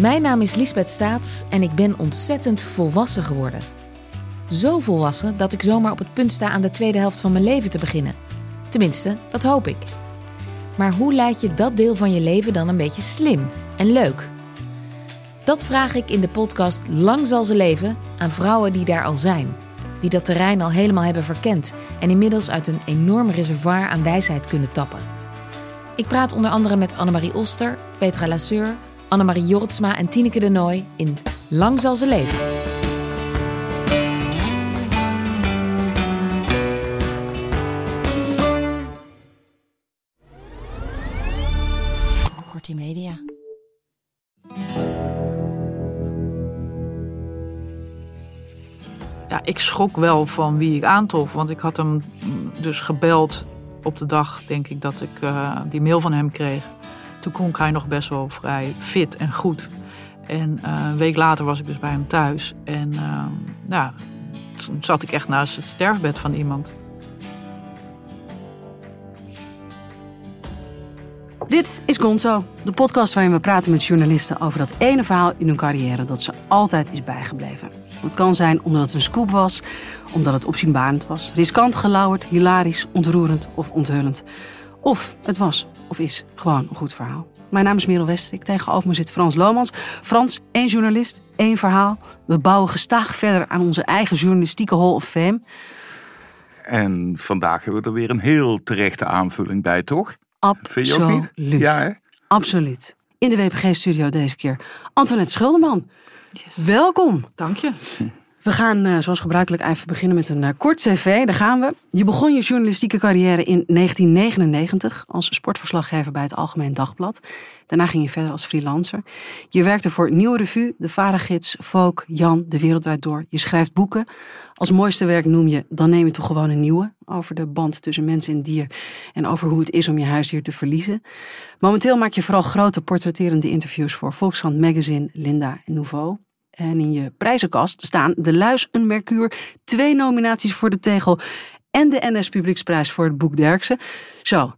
Mijn naam is Liesbeth Staats en ik ben ontzettend volwassen geworden. Zo volwassen dat ik zomaar op het punt sta aan de tweede helft van mijn leven te beginnen. Tenminste, dat hoop ik. Maar hoe leid je dat deel van je leven dan een beetje slim en leuk? Dat vraag ik in de podcast Lang zal ze leven aan vrouwen die daar al zijn. Die dat terrein al helemaal hebben verkend en inmiddels uit een enorm reservoir aan wijsheid kunnen tappen. Ik praat onder andere met Annemarie Oster, Petra Lasseur, Annemarie Jortsma en Tineke de Nooi in Lang zal ze leven. Kortie Media. Ja, ik schrok wel van wie ik aantrof. Want ik had hem dus gebeld op de dag, denk ik, dat ik eh, die mail van hem kreeg. Toen klonk hij nog best wel vrij fit en goed. En eh, een week later was ik dus bij hem thuis. En uh, ja, toen zat ik echt naast het sterfbed van iemand. Dit is Gonzo, de podcast waarin we praten met journalisten over dat ene verhaal in hun carrière dat ze altijd is bijgebleven. Het kan zijn omdat het een scoop was, omdat het opzienbarend was, riskant gelauwerd, hilarisch, ontroerend of onthullend. Of het was of is gewoon een goed verhaal. Mijn naam is Merel Westrik, tegenover me zit Frans Lomans. Frans, één journalist, één verhaal. We bouwen gestaag verder aan onze eigen journalistieke Hall of Fame. En vandaag hebben we er weer een heel terechte aanvulling bij, toch? Vind je ook Absoluut. niet? Ja, hè? Absoluut. In de WPG-studio deze keer Antoinette Schulderman. Welkom. Dank je. We gaan eh, zoals gebruikelijk even beginnen met een eh, kort cv. Daar gaan we. Je begon je journalistieke carrière in 1999 als sportverslaggever bij het Algemeen Dagblad. Daarna ging je verder als freelancer. Je werkte voor Nieuwe Revue, De Vadergids, Volk, Jan, De Wereld Draait Door. Je schrijft boeken. Als mooiste werk noem je Dan neem je toch gewoon een nieuwe. Over de band tussen mens en dier. En over hoe het is om je huisdier te verliezen. Momenteel maak je vooral grote portretterende interviews voor Volkskrant Magazine, Linda en Nouveau. En in je prijzenkast staan De Luis, een Mercuur, twee nominaties voor de Tegel en de NS Publieksprijs voor het boek Derksen. Zo,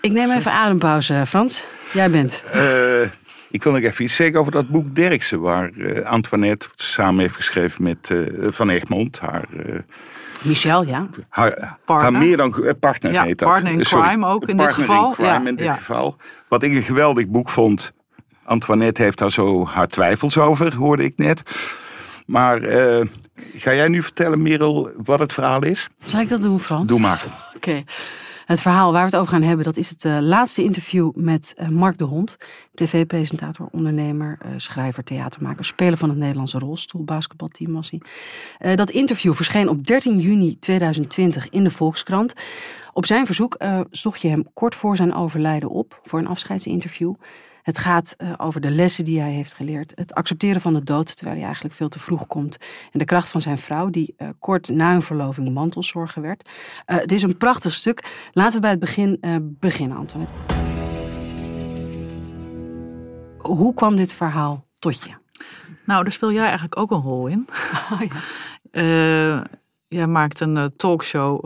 ik neem even adempauze, Frans. Jij bent. Eh, ik wil nog even iets zeggen over dat boek Derksen, waar eh, Antoinette samen heeft geschreven met eh, Van Egmond, haar, Michel, ja. haar, Partner. haar meer dan partner Ja, heet dat. partner in sorry, crime ook in dit partner geval. In crime Ja, in dit ja. geval. Wat ik een geweldig boek vond. Antoinette heeft daar zo haar twijfels over, hoorde ik net. Maar eh, ga jij nu vertellen, Merel, wat het verhaal is? Zal ik dat doen, Frans? Doe maar. Oké. Het verhaal waar we het over gaan hebben, dat is het eh, laatste interview met eh, Mark de Hond. TV-presentator, ondernemer, schrijver, theatermaker, speler van het Nederlandse rolstoelbasketbalteam was hij. Dat interview verscheen op 13 juni 2020 in de Volkskrant. Op zijn verzoek zocht je hem kort voor zijn overlijden op voor een afscheidsinterview. Het gaat eh, over de lessen die hij heeft geleerd. Het accepteren van de dood terwijl hij eigenlijk veel te vroeg komt. En de kracht van zijn vrouw, die eh, kort na hun verloving mantelzorger werd. Eh, het is een prachtig stuk. Laten we bij het begin beginnen, Antoinette. Hoe kwam dit verhaal tot je? Nou, daar speel jij eigenlijk ook een rol in. Oh, ja. Jij maakt een talkshow,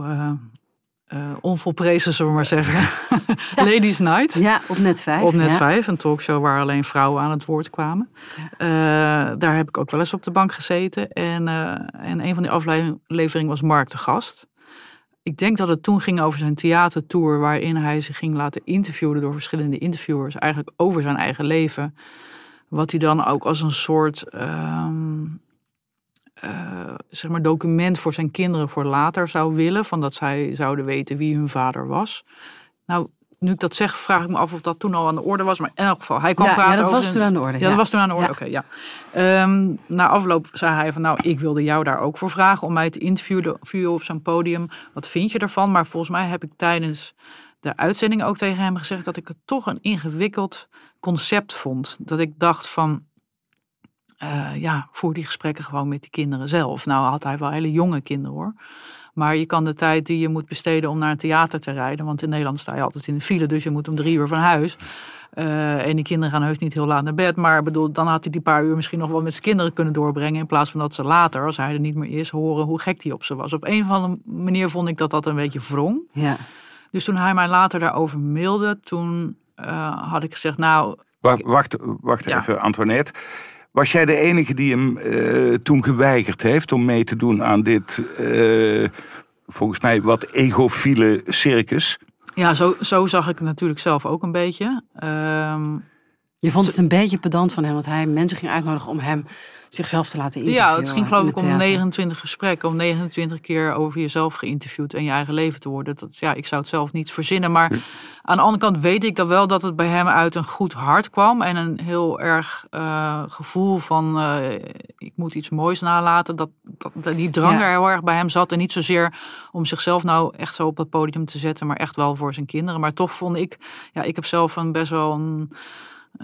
eh, onvolprezen zullen we maar zeggen. Ladies Night. ja, op net 5. Op net ja. 5, een talkshow waar alleen vrouwen aan het woord kwamen. Eh, daar heb ik ook wel eens op de bank gezeten. En, eh, en een van die afleveringen was Mark de Gast. Ik denk dat het toen ging over zijn theatertour, waarin hij zich ging laten interviewen door verschillende interviewers, eigenlijk over zijn eigen leven. Wat hij dan ook als een soort ehm, eh, zeg maar document voor zijn kinderen voor later zou willen, van dat zij zouden weten wie hun vader was. Nou, nu ik dat zeg, vraag ik me af of dat toen al aan de orde was. Maar in elk geval, hij kwam Ja, praten ja, dat over was zijn- toen aan de orde. ja, dat was toen aan de orde. Ja. Oké, ja. Ehm, na afloop zei hij van, nou, ik wilde jou daar ook voor vragen om mij te interviewen op zo'n podium. Wat vind je ervan? Maar volgens mij heb ik tijdens de uitzending ook tegen hem gezegd dat ik het toch een ingewikkeld concept vond. Dat ik dacht van, eh, ja, voer die gesprekken gewoon met die kinderen zelf. Nou had hij wel hele jonge kinderen hoor. Maar je kan de tijd die je moet besteden om naar een theater te rijden. Want in Nederland sta je altijd in de file, dus je moet om drie uur van huis. Eh, en die kinderen gaan heus niet heel laat naar bed. Maar bedoel, dan had hij die paar uur misschien nog wel met zijn kinderen kunnen doorbrengen. In plaats van dat ze later, als hij er niet meer is, horen hoe gek hij op ze was. Op een of andere manier vond ik dat dat een beetje wrong. Ja. Dus toen hij mij later daarover mailde, toen eh, had ik gezegd, nou, Wacht, wacht, wacht Ja. even, Antoinette. Was jij de enige die hem eh, toen geweigerd heeft om mee te doen aan dit, eh, volgens mij, wat egofiele circus? Ja, zo, zo zag ik het natuurlijk zelf ook een beetje. Ehm, Je vond het een beetje pedant van hem, want hij mensen ging uitnodigen om hem zichzelf te laten interviewen. ja, het ging geloof ik om theater. 29 gesprekken, om 29 keer over jezelf geïnterviewd en je eigen leven te worden. Dat, ja, ik zou het zelf niet verzinnen, maar aan de andere kant weet ik dat wel dat het bij hem uit een goed hart kwam en een heel erg eh, gevoel van eh, ik moet iets moois nalaten. Dat, dat, die drang Ja. er heel erg bij hem zat en niet zozeer om zichzelf nou echt zo op het podium te zetten, maar echt wel voor zijn kinderen. Maar toch vond ik, ja, ik heb zelf een best wel een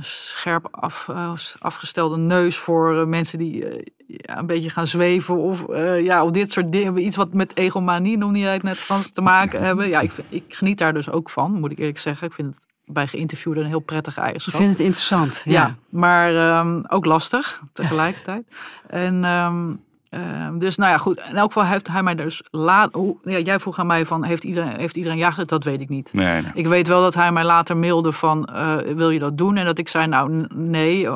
scherp af, eh, afgestelde neus voor eh, mensen die eh, ja, een beetje gaan zweven of, ja, of dit soort dingen. Iets wat met egomanie, noemde jij het net Frans, te maken hebben. Ja, ik, vind- ik geniet daar dus ook van, moet ik eerlijk zeggen. Ik vind het bij geïnterviewden een heel prettige Ik eigenschap. vind het interessant. Ja. Ja, maar ehm, ook lastig tegelijkertijd. En ehm, ehm, dus nou ja, goed. In elk geval heeft hij mij dus laat. Ja, jij vroeg aan mij van heeft iedereen, heeft iedereen ja gezegd? Dat weet ik niet. Nee, nee. Ik weet wel dat hij mij later mailde van eh, wil je dat doen? En dat ik zei nou nee.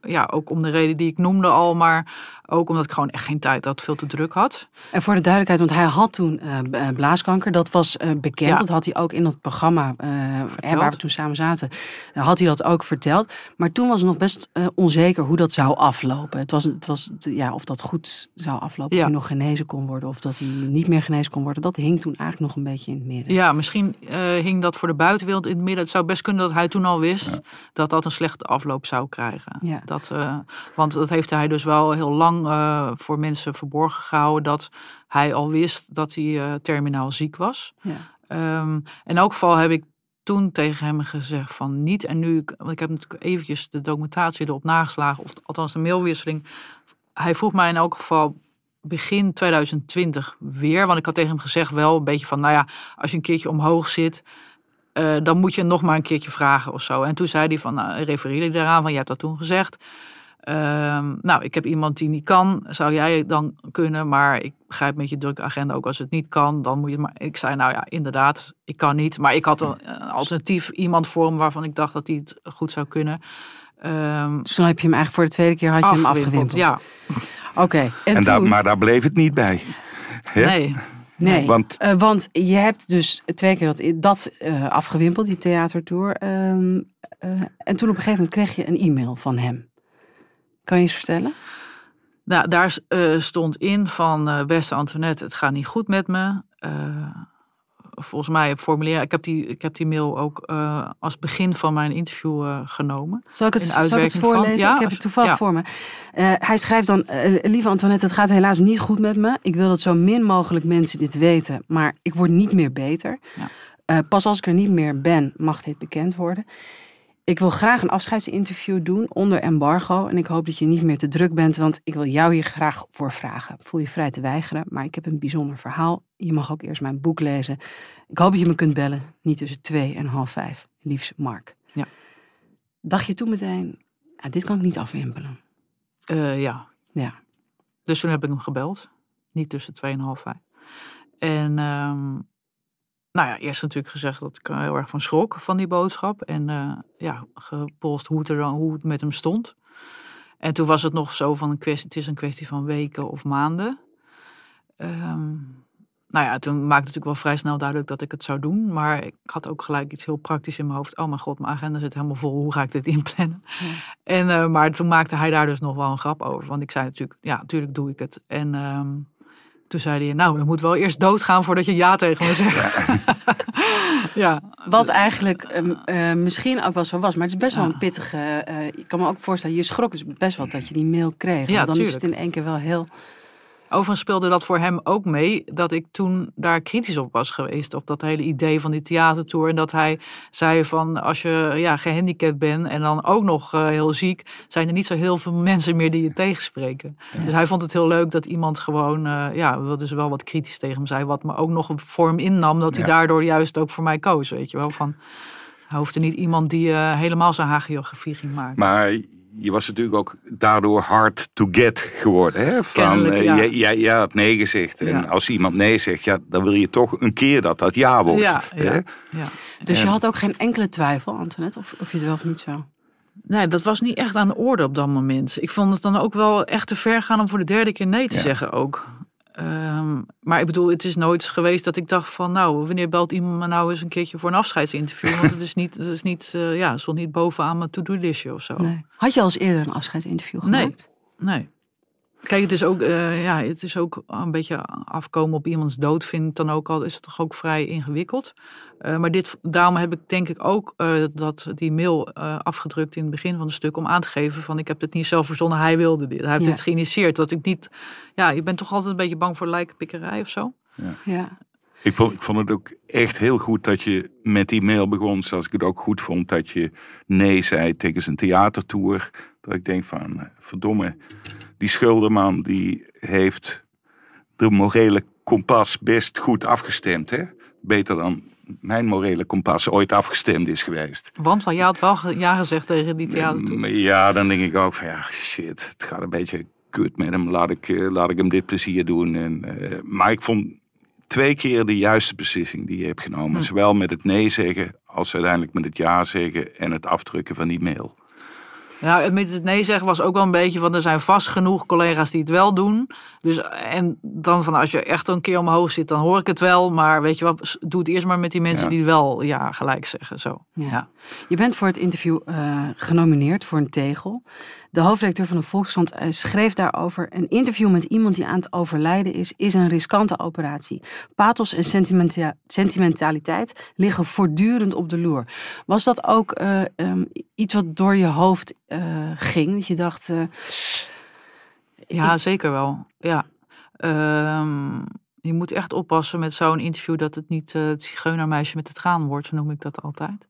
Ja, ook om de reden die ik noemde al, maar ook omdat ik gewoon echt geen tijd had, veel te druk had. En voor de duidelijkheid, want hij had toen eh, eh, blaaskanker. Dat was eh, bekend. Ja. Dat had hij ook in dat programma eh, hè, waar we toen samen zaten. had hij dat ook verteld. Maar toen was het nog best eh, onzeker hoe dat zou aflopen. Het was, het was ja, of dat goed zou aflopen. Ja. Of hij nog genezen kon worden. Of dat hij niet meer genezen kon worden. Dat hing toen eigenlijk nog een beetje in het midden. Ja, misschien eh, hing dat voor de buitenwereld in het midden. Het zou best kunnen dat hij toen al wist dat dat een slechte afloop zou krijgen. Ja. Dat, eh, want dat heeft hij dus wel heel lang eh, voor mensen verborgen gehouden. Dat hij al wist dat hij eh, terminaal ziek was. Ja. Ehm, in elk geval heb ik toen tegen hem gezegd van niet. En nu, ik- want ik heb natuurlijk eventjes de documentatie erop nageslagen. Of althans de mailwisseling. Hij vroeg mij in elk geval begin 2020 weer. Want ik had tegen hem gezegd wel een beetje van... Nou ja, als je een keertje omhoog zit... eh, dan moet je nog maar een keertje vragen of zo. En toen zei hij van, nou, refereerde hij eraan van, je hebt dat toen gezegd. Ehm, nou, ik heb iemand die niet kan. Zou jij dan kunnen? Maar ik begrijp met je drukke agenda ook als het niet kan. Dan moet je maar. Ik zei, nou ja, inderdaad, ik kan niet. Maar ik had een, een alternatief iemand voor hem waarvan ik dacht dat hij het goed zou kunnen. Dus dan heb je hem eigenlijk voor de tweede keer had je hem afgewimpeld. Ja, Oké. En, En toen, maar daar bleef het niet bij. Hè? nee. nee, Want- want, want je hebt dus twee keer dat, dat eh, afgewimpeld, die theatertour. Ehm, eh, en toen op een gegeven moment kreeg je een e-mail van hem. Kan je eens vertellen? Nou, daar eh, stond in van eh, beste Antoinette, het gaat niet goed met me. Volgens mij het formulier. Ik heb die, ik heb die mail ook eh, als begin van mijn interview eh, genomen. Zal ik het, zal ik het voorlezen? Ja, ik heb het toevallig ja. voor me. Eh, hij schrijft dan, lieve Antoinette, het gaat helaas niet goed met me. Ik wil dat zo min mogelijk mensen dit weten, maar ik word niet meer beter. Ja. Pas als ik er niet meer ben, mag dit bekend worden. Ik wil graag een afscheidsinterview doen onder embargo. En ik hoop dat je niet meer te druk bent, want ik wil jou hier graag voor vragen. Voel je vrij te weigeren, maar ik heb een bijzonder verhaal. Je mag ook eerst mijn boek lezen. Ik hoop dat je me kunt bellen, niet tussen twee en half vijf. Liefs, Mark. Ja. Dacht je toen meteen, ja, dit kan ik niet afwimpelen. Eh, ja, Ja. dus toen heb ik hem gebeld. Niet tussen twee en half vijf. En ehm, nou ja, eerst natuurlijk gezegd dat ik er heel erg van schrok van die boodschap. En eh, ja, gepolst hoe het, er dan, hoe het met hem stond. En toen was het nog zo van een kwestie, het is een kwestie van weken of maanden. Ehm, nou ja, toen maakte natuurlijk wel vrij snel duidelijk dat ik het zou doen. Maar ik had ook gelijk iets heel praktisch in mijn hoofd. Oh mijn god, mijn agenda zit helemaal vol. Hoe ga ik dit inplannen? En, eh, maar toen maakte hij daar dus nog wel een grap over. Want ik zei natuurlijk, ja, natuurlijk doe ik het. En ehm, toen zei hij, nou, dan moet wel eerst doodgaan voordat je ja tegen me zegt. ja, Wat eigenlijk ehm, eh, misschien ook wel zo was, maar het is best wel een pittige. eh, ik kan me ook voorstellen, je schrok dus best wel dat je die mail kreeg. Ja, dan is het in één keer wel heel. Overigens speelde dat voor hem ook mee dat ik toen daar kritisch op was geweest. Op dat hele idee van die theatertour. En dat hij zei van als je ja, gehandicapt bent en dan ook nog eh, heel ziek. Zijn er niet zo heel veel mensen meer die je tegenspreken. Dus hij vond het heel leuk dat iemand gewoon, eh, ja, dus wel wat kritisch tegen hem zei. Wat me ook nog een vorm innam dat hij Ja. daardoor juist ook voor mij koos. Weet je wel, van hij hoefde niet iemand die eh, helemaal zijn hagiografie ging maken. Maar je was natuurlijk ook daardoor hard to get geworden. Hè? Van, Kennelijk, eh, ja. jij, jij, jij had nee gezegd. En Ja. als iemand nee zegt, ja, dan wil je toch een keer dat dat ja wordt. ja, hè? ja, ja. Dus je had ook geen enkele twijfel, Antoinette, of, of je het wel of niet zou. Nee, dat was niet echt aan de orde op dat moment. Ik vond het dan ook wel echt te ver gaan om voor de derde keer nee te Ja. zeggen ook. Ehm, maar ik bedoel, het is nooit geweest dat ik dacht van... nou, wanneer belt iemand me nou eens een keertje voor een afscheidsinterview? Want het is niet, het is niet, eh, ja, het stond niet bovenaan mijn to-do-listje of zo. Nee. Had je al eens eerder een afscheidsinterview Nee. gemaakt? Nee. Kijk, het is ook, eh, ja, het is ook een beetje afkomen op iemands dood, vind ik dan ook al, is het toch ook vrij ingewikkeld. Eh, maar dit, daarom heb ik denk ik ook eh, dat die mail eh, afgedrukt in het begin van het stuk om aan te geven van ik heb het niet zelf verzonnen, hij wilde dit. Hij heeft Ja. het geïnitieerd. Dat ik niet, ja, je bent toch altijd een beetje bang voor lijkenpikkerij of zo. Ja. Ik vond, ik vond het ook echt heel goed dat je met die mail begon. Zoals ik het ook goed vond dat je nee zei tegen zijn theatertour. Dat ik denk van, verdomme, die schulderman die heeft de morele kompas best goed afgestemd. Hè? Beter dan mijn morele kompas ooit afgestemd is geweest. Want jij had wel ja gezegd tegen die theater. Maar Ja, dan denk ik ook van ja, shit, het gaat een beetje kut met hem. Laat ik, eh, laat ik hem dit plezier doen. En, eh, maar ik vond twee keer de juiste beslissing die je hebt genomen. Hm. Zowel met het nee zeggen als uiteindelijk met het ja zeggen en het afdrukken van die mail. Met het nee zeggen was ook wel een beetje van er zijn vast genoeg collega's die het wel doen. Dus en dan van als je echt een keer omhoog zit, dan hoor ik het wel. Maar weet je wat, doe het eerst maar met die mensen Ja. die wel ja gelijk zeggen. Zo. Ja. Ja. Je bent voor het interview eh, genomineerd voor een tegel. De hoofdredacteur van de Volkskrant eh, schreef daarover... een interview met iemand die aan het overlijden is... is een riskante operatie. Pathos en sentimenta- sentimentaliteit liggen voortdurend op de loer. Was dat ook eh, ehm, iets wat door je hoofd eh, ging? Dat je dacht... Ja, zeker wel. Ja. Ehm, je moet echt oppassen met zo'n interview dat het niet eh, het zigeunermeisje met het traan wordt, zo noem ik dat altijd.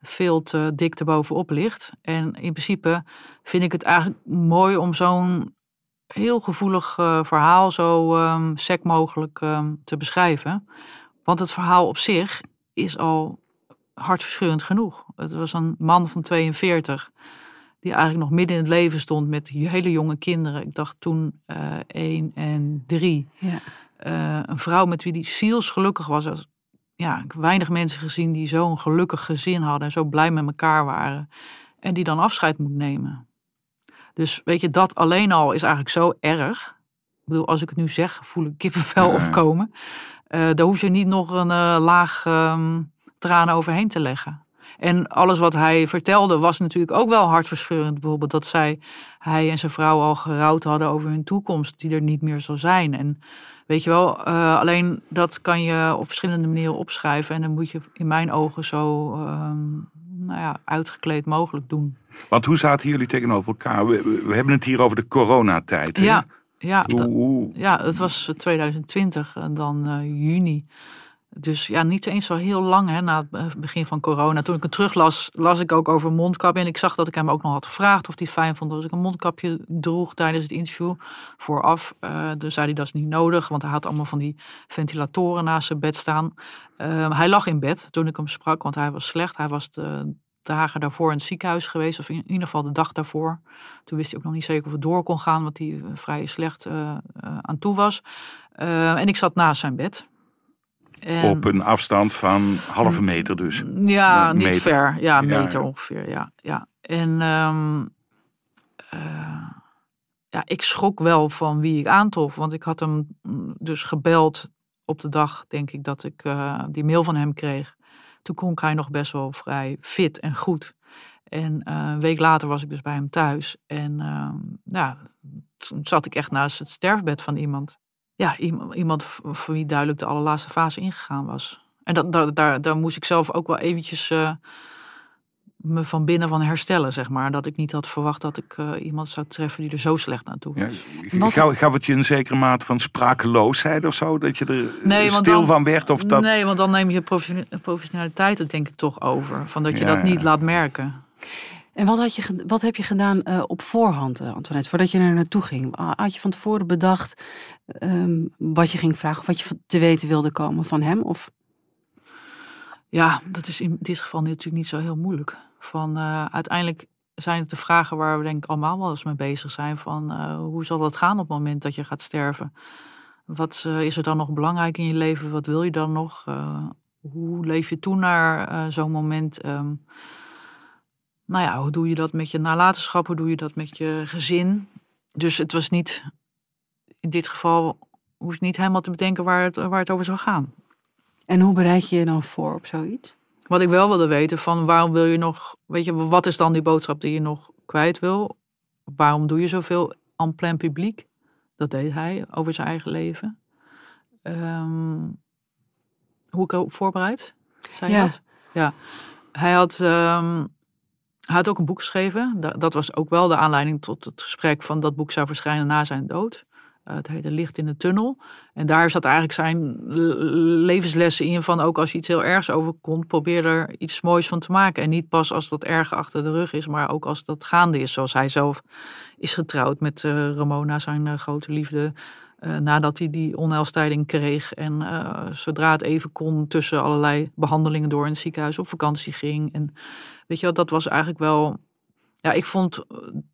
Veel te dik erbovenop ligt. En in principe vind ik het eigenlijk mooi om zo'n heel gevoelig eh, verhaal zo ehm sec mogelijk ehm, te beschrijven. Want het verhaal op zich is al hartverscheurend genoeg. Het was een man van 42 die eigenlijk nog midden in het leven stond met hele jonge kinderen. Ik dacht toen eh één en drie. ja. Eh, een vrouw met wie die zielsgelukkig was. Als, ja, ik heb weinig mensen gezien die zo'n gelukkig gezin hadden en zo blij met elkaar waren. En die dan afscheid moet nemen. Dus weet je, dat alleen al is eigenlijk zo erg. Ik bedoel, als ik het nu zeg, voel ik kippenvel Ja. opkomen. Eh daar hoef je niet nog een eh, laag ehm, tranen overheen te leggen. En alles wat hij vertelde was natuurlijk ook wel hartverscheurend. Bijvoorbeeld dat zij, hij en zijn vrouw al gerouwd hadden over hun toekomst, die er niet meer zou zijn. En weet je wel, eh, alleen dat kan je op verschillende manieren opschrijven. En dan moet je in mijn ogen zo ehm, nou ja, uitgekleed mogelijk doen. Want hoe zaten jullie tegenover elkaar? We, we- hebben het hier over de coronatijd. hè? Ja, ja, dat- ja, het was eh, 2020 en dan eh, juni. Dus ja, niet eens zo heel lang hè, na het begin van corona. Toen ik het teruglas, las ik ook over mondkapje. En ik zag dat ik hem ook nog had gevraagd of hij het fijn vond als ik een mondkapje droeg tijdens het interview. Vooraf, eh dus zei hij dat niet nodig, want hij had allemaal van die ventilatoren naast zijn bed staan. Eh, hij lag in bed toen ik hem sprak, want hij was slecht. Hij was de dagen daarvoor in het ziekenhuis geweest, of in ieder geval de dag daarvoor. Toen wist hij ook nog niet zeker of het door kon gaan, want hij eh, vrij slecht eh, aan toe was. Eh, en ik zat naast zijn bed. En- Op een afstand van halve meter dus. ja, niet ver. Ja, een meter ja. ongeveer. Ja, ja. En ehm, eh, ja, ik schrok wel van wie ik aantrof. Want ik had hem dus gebeld op de dag, denk ik, dat ik eh, die mail van hem kreeg. Toen klonk hij nog best wel vrij fit en goed. En eh, een week later was ik dus bij hem thuis. En ehm, ja, toen zat ik echt naast het sterfbed van iemand. Ja, iemand, voor wie duidelijk de allerlaatste fase ingegaan was. En dat, daar, daar, daar moest ik zelf ook wel eventjes eh, me van binnen van herstellen, zeg maar. Dat ik niet had verwacht dat ik eh, iemand zou treffen die er zo slecht aan toe Ja, was. Wat- gaf, het je een zekere mate van sprakeloosheid of zo? Dat je er Nee, want stil dan- van werd? Of dat... Nee, want dan neem je profession- professionaliteit er denk ik toch over. Van dat je Ja, dat niet ja. laat merken. En wat, had je, wat heb je gedaan eh, op voorhand, eh, Antoinette, voordat je er naartoe ging? Had je van tevoren bedacht ehm, wat je ging vragen, of wat je te weten wilde komen van hem? Of Ja, dat is in dit geval natuurlijk niet zo heel moeilijk. Van, eh, uiteindelijk zijn het de vragen waar we denk ik allemaal wel eens mee bezig zijn. Van hoe zal dat gaan op het moment dat je gaat sterven? Wat is er dan nog belangrijk in je leven? Wat wil je dan nog? Hoe leef je toe naar zo'n moment? Ehm, nou ja, hoe doe je dat met je nalatenschap? Hoe doe je dat met je gezin? Dus het was niet, in dit geval, hoef je niet helemaal te bedenken waar het, waar het over zou gaan. En hoe bereid je je dan voor op zoiets? Wat ik wel wilde weten, van waarom wil je nog, weet je, wat is dan die boodschap die je nog kwijt wil? Waarom doe je zoveel en plein publiek? Dat deed hij over zijn eigen leven. Ehm, hoe ik voorbereid? Zei Ja. dat? Ja. Hij had, ehm, hij had ook een boek geschreven. Da- Dat was ook wel de aanleiding tot het gesprek van dat boek zou verschijnen na zijn dood. Eh, het heette Licht in de Tunnel. En daar zat eigenlijk zijn levenslessen in van ook als je iets heel ergs overkomt, probeer er iets moois van te maken. En niet pas als dat erg achter de rug is, maar ook als dat gaande is. Zoals hij zelf is getrouwd met eh, Ramona, zijn eh, grote liefde. nadat hij die onheilstijding kreeg. En zodra het even kon, tussen allerlei behandelingen door in het ziekenhuis op vakantie ging. En weet je wel, dat was eigenlijk wel. Ja, ik vond eh,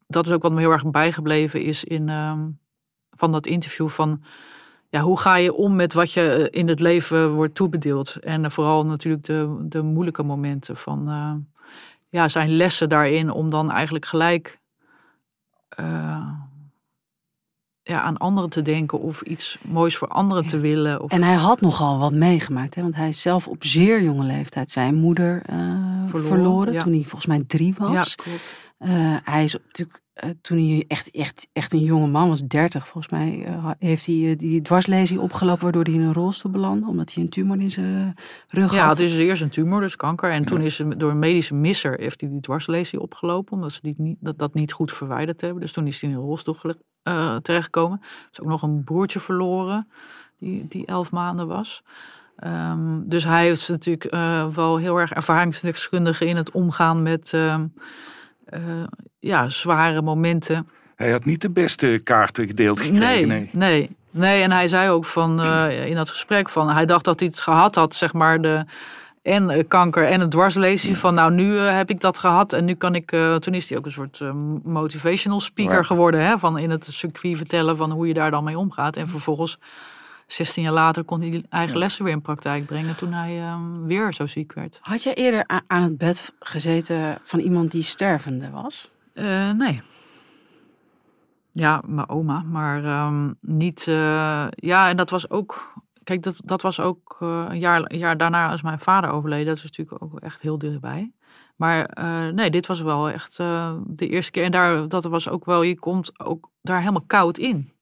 dat is ook wat me heel erg bijgebleven is in ehm, van dat interview van. Ja, hoe ga je om met wat je eh, in het leven wordt toebedeeld? En eh, vooral natuurlijk de, de moeilijke momenten van ja, zijn lessen daarin om dan eigenlijk gelijk ja, aan anderen te denken of iets moois voor anderen te willen. Of, En hij had nogal wat meegemaakt, hè? want hij is zelf op zeer jonge leeftijd zijn moeder eh, verloren, Verloren, ja. toen hij volgens mij drie was. ja, klopt. Eh, hij is natuurlijk, eh, toen hij echt, echt, echt een jonge man was, 30 volgens mij, eh, heeft hij eh, die dwarslesie opgelopen, waardoor hij in een rolstoel belandde, omdat hij een tumor in zijn rug Ja, had. het is eerst een tumor, dus kanker. En toen is ze door een medische misser heeft hij die dwarslesie opgelopen, omdat ze die niet, dat, dat niet goed verwijderd hebben. Dus toen is hij in een rolstoel terechtgekomen. Er is ook nog een broertje verloren, die, die elf maanden was. Ehm, dus hij is natuurlijk wel heel erg ervaringsdeskundige in het omgaan met eh, ja, zware momenten. Hij had niet de beste kaarten gedeeld gekregen. Nee, Nee, nee, nee. En hij zei ook van eh, in dat gesprek van hij dacht dat hij het gehad had, zeg maar de en eh, kanker en het dwarslesie van nou nu heb ik dat gehad en nu kan ik. toen is hij ook een soort motivational speaker Ja. geworden, hè, van in het circuit vertellen van hoe je daar dan mee omgaat. En vervolgens 16 jaar later kon hij die eigen lessen weer in praktijk brengen toen hij eh, weer zo ziek werd. Had jij eerder aan het bed gezeten van iemand die stervende was? Eh, nee. Ja, mijn oma, maar ehm, niet. eh, ja, en dat was ook. Kijk, dat, dat was ook eh, een, jaar, een jaar daarna als mijn vader overleden. Dat is natuurlijk ook echt heel dichtbij. Maar eh, nee, dit was wel echt eh, de eerste keer. En daar, dat was ook wel, je komt ook daar helemaal koud in.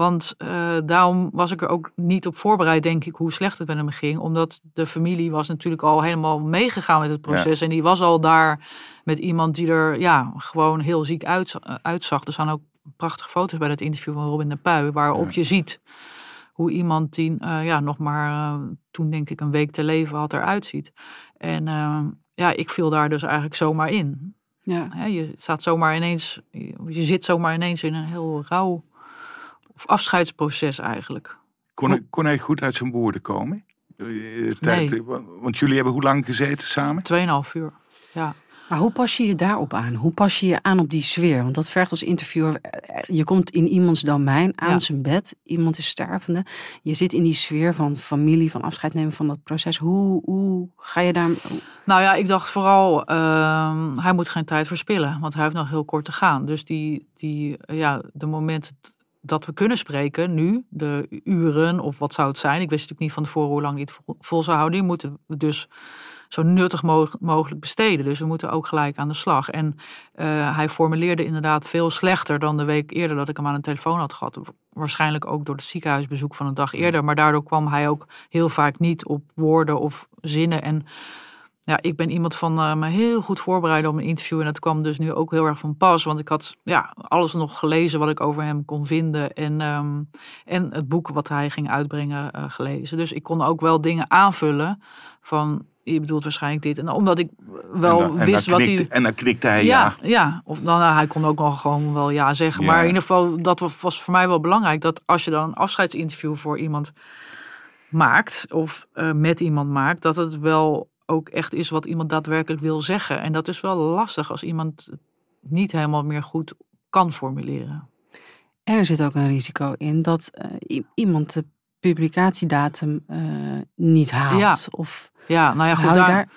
Want eh, daarom was ik er ook niet op voorbereid, denk ik, hoe slecht het met hem ging. Omdat de familie was natuurlijk al helemaal meegegaan met het proces. En die was al daar met iemand die er ja, gewoon heel ziek uit, eh, uitzag. Er staan ook prachtige foto's bij dat interview van Robin de Puy, waarop je ziet hoe iemand die eh, ja, nog maar eh, toen denk ik een week te leven had eruit ziet. En ja, ik viel daar dus eigenlijk zomaar in. Ja. Hè, je staat zomaar ineens, je je zit zomaar ineens in een heel rauw of afscheidsproces eigenlijk. Kon, hij, kon hij goed uit zijn woorden komen? Eh, tijd- Nee. Want jullie hebben hoe lang gezeten samen? Tweeënhalf uur. Ja. Maar hoe pas je je daarop aan? Hoe pas je je aan op die sfeer? Want dat vergt als interviewer, eh, je komt in iemands domein, aan Ja. zijn bed, iemand is stervende. Je zit in die sfeer van familie, van afscheid nemen van dat proces. Hoe, hoe ga je daar... Nou ja, ik dacht vooral, ehm, hij moet geen tijd verspillen, want hij heeft nog heel kort te gaan. Dus die, die eh, ja, de momenten dat we kunnen spreken, nu, de uren of wat zou het zijn. Ik wist natuurlijk niet van tevoren hoe lang het vol- zou houden. Die moeten we dus zo nuttig mo- mogelijk besteden. Dus we moeten ook gelijk aan de slag. En eh, hij formuleerde inderdaad veel slechter dan de week eerder dat ik hem aan de telefoon had gehad. Waarschijnlijk ook door het ziekenhuisbezoek van een dag eerder. Maar daardoor kwam hij ook heel vaak niet op woorden of zinnen. En ja, ik ben iemand van eh, me heel goed voorbereiden op een interview. En dat kwam dus nu ook heel erg van pas. Want ik had ja, alles nog gelezen wat ik over hem kon vinden. En, ehm, en het boek wat hij ging uitbrengen eh, gelezen. Dus ik kon ook wel dingen aanvullen van... Je bedoelt waarschijnlijk dit. En omdat ik wel en dan, en wist wat hij... En dan knikte hij ja. Ja, ja. Of dan, nou, hij kon ook nog gewoon wel ja zeggen. Ja. Maar in ieder geval, dat was- was voor mij wel belangrijk. Dat als je dan een afscheidsinterview voor iemand maakt. Of eh, met iemand maakt. Dat het wel ook echt is wat iemand daadwerkelijk wil zeggen. En dat is wel lastig als iemand het niet helemaal meer goed kan formuleren. En er zit ook een risico in dat eh, iemand de publicatiedatum eh, niet haalt. Ja. Of Ja, nou ja, goed, daar, daar...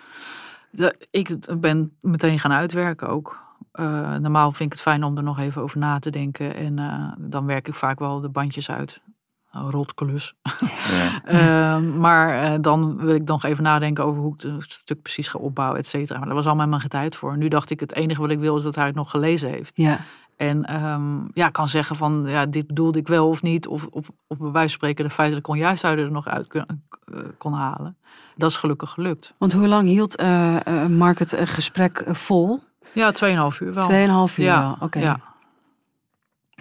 De, ik ben meteen gaan uitwerken ook. Uh, normaal vind ik het fijn om er nog even over na te denken. En dan werk ik vaak wel de bandjes uit. Een rotklus. Ja. uh, maar dan wil ik nog even nadenken over hoe ik het stuk precies ga opbouwen, et cetera. Maar daar was allemaal mijn tijd voor. Nu dacht ik, het enige wat ik wil is dat hij het nog gelezen heeft. Ja. En um, ja, kan zeggen van, ja, dit bedoelde ik wel of niet. Of, of, of bij wijze van spreken de onjuistheden er nog uit kon, kon halen. Dat is gelukkig gelukt. Want hoe lang hield Mark het gesprek vol? Ja, 2,5 uur wel. 2,5 uur ja, wel, oké. Ja.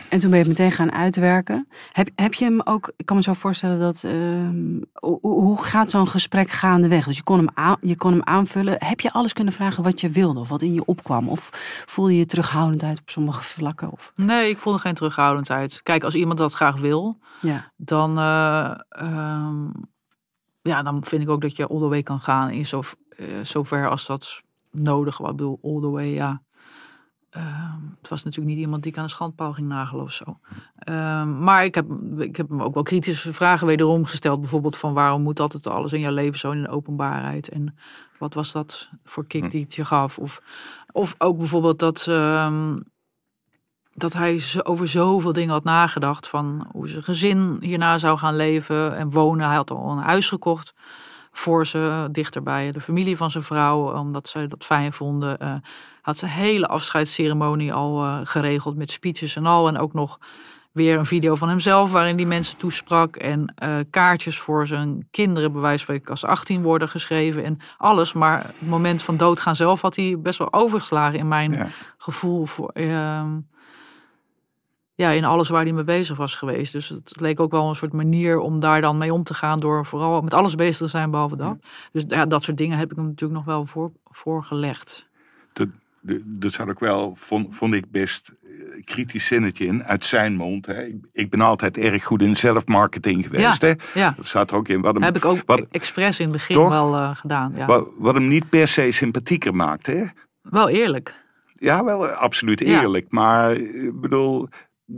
En toen ben je meteen gaan uitwerken. Heb, heb je hem ook, ik kan me zo voorstellen dat, uh, hoe, hoe gaat zo'n gesprek gaandeweg? Dus je kon, hem aan, je kon hem aanvullen. Heb je alles kunnen vragen wat je wilde of wat in je opkwam? Of voel je je terughoudendheid op sommige vlakken? Of? Nee, ik voelde geen terughoudendheid. Kijk, als iemand dat graag wil, ja. dan, uh, um, ja, dan vind ik ook dat je all the way kan gaan in zo, uh, zover als dat nodig was. Ik bedoel, all the way, ja. Uh, het was natuurlijk niet iemand die ik aan de schandpaal ging nagelen of zo. Uh, maar ik heb, ik heb hem ook wel kritische vragen wederom gesteld. Bijvoorbeeld van waarom moet altijd alles in jouw leven zo in de openbaarheid? En wat was dat voor kick die het je gaf? Of, of ook bijvoorbeeld dat, uh, dat hij over zoveel dingen had nagedacht. Van hoe zijn gezin hierna zou gaan leven en wonen. Hij had al een huis gekocht voor ze, dichter bij de familie van zijn vrouw, omdat zij dat fijn vonden. Uh, had ze een hele afscheidsceremonie al uh, geregeld met speeches en al. En ook nog weer een video van hemzelf waarin die mensen toesprak. En uh, kaartjes voor zijn kinderen, bij wijze van spreken, als 18 worden geschreven. En alles. Maar het moment van doodgaan zelf had hij best wel overgeslagen in mijn ja. gevoel. Voor, uh, ja, in alles waar hij mee bezig was geweest. Dus het leek ook wel een soort manier om daar dan mee om te gaan. Door vooral met alles bezig te zijn, behalve dat. Ja. Dus ja, dat soort dingen heb ik hem natuurlijk nog wel voor, voorgelegd. Er zat ook wel, vond, vond ik best kritisch zinnetje in uit zijn mond. Hè. Ik, ik ben altijd erg goed in zelfmarketing geweest. Ja, hè. ja. Dat staat er ook in. Wat hem, heb ik ook wat, expres in het begin toch? wel uh, gedaan. Ja. Wat, wat hem niet per se sympathieker maakt. Hè. Wel eerlijk. Ja, wel absoluut eerlijk. Maar ik bedoel,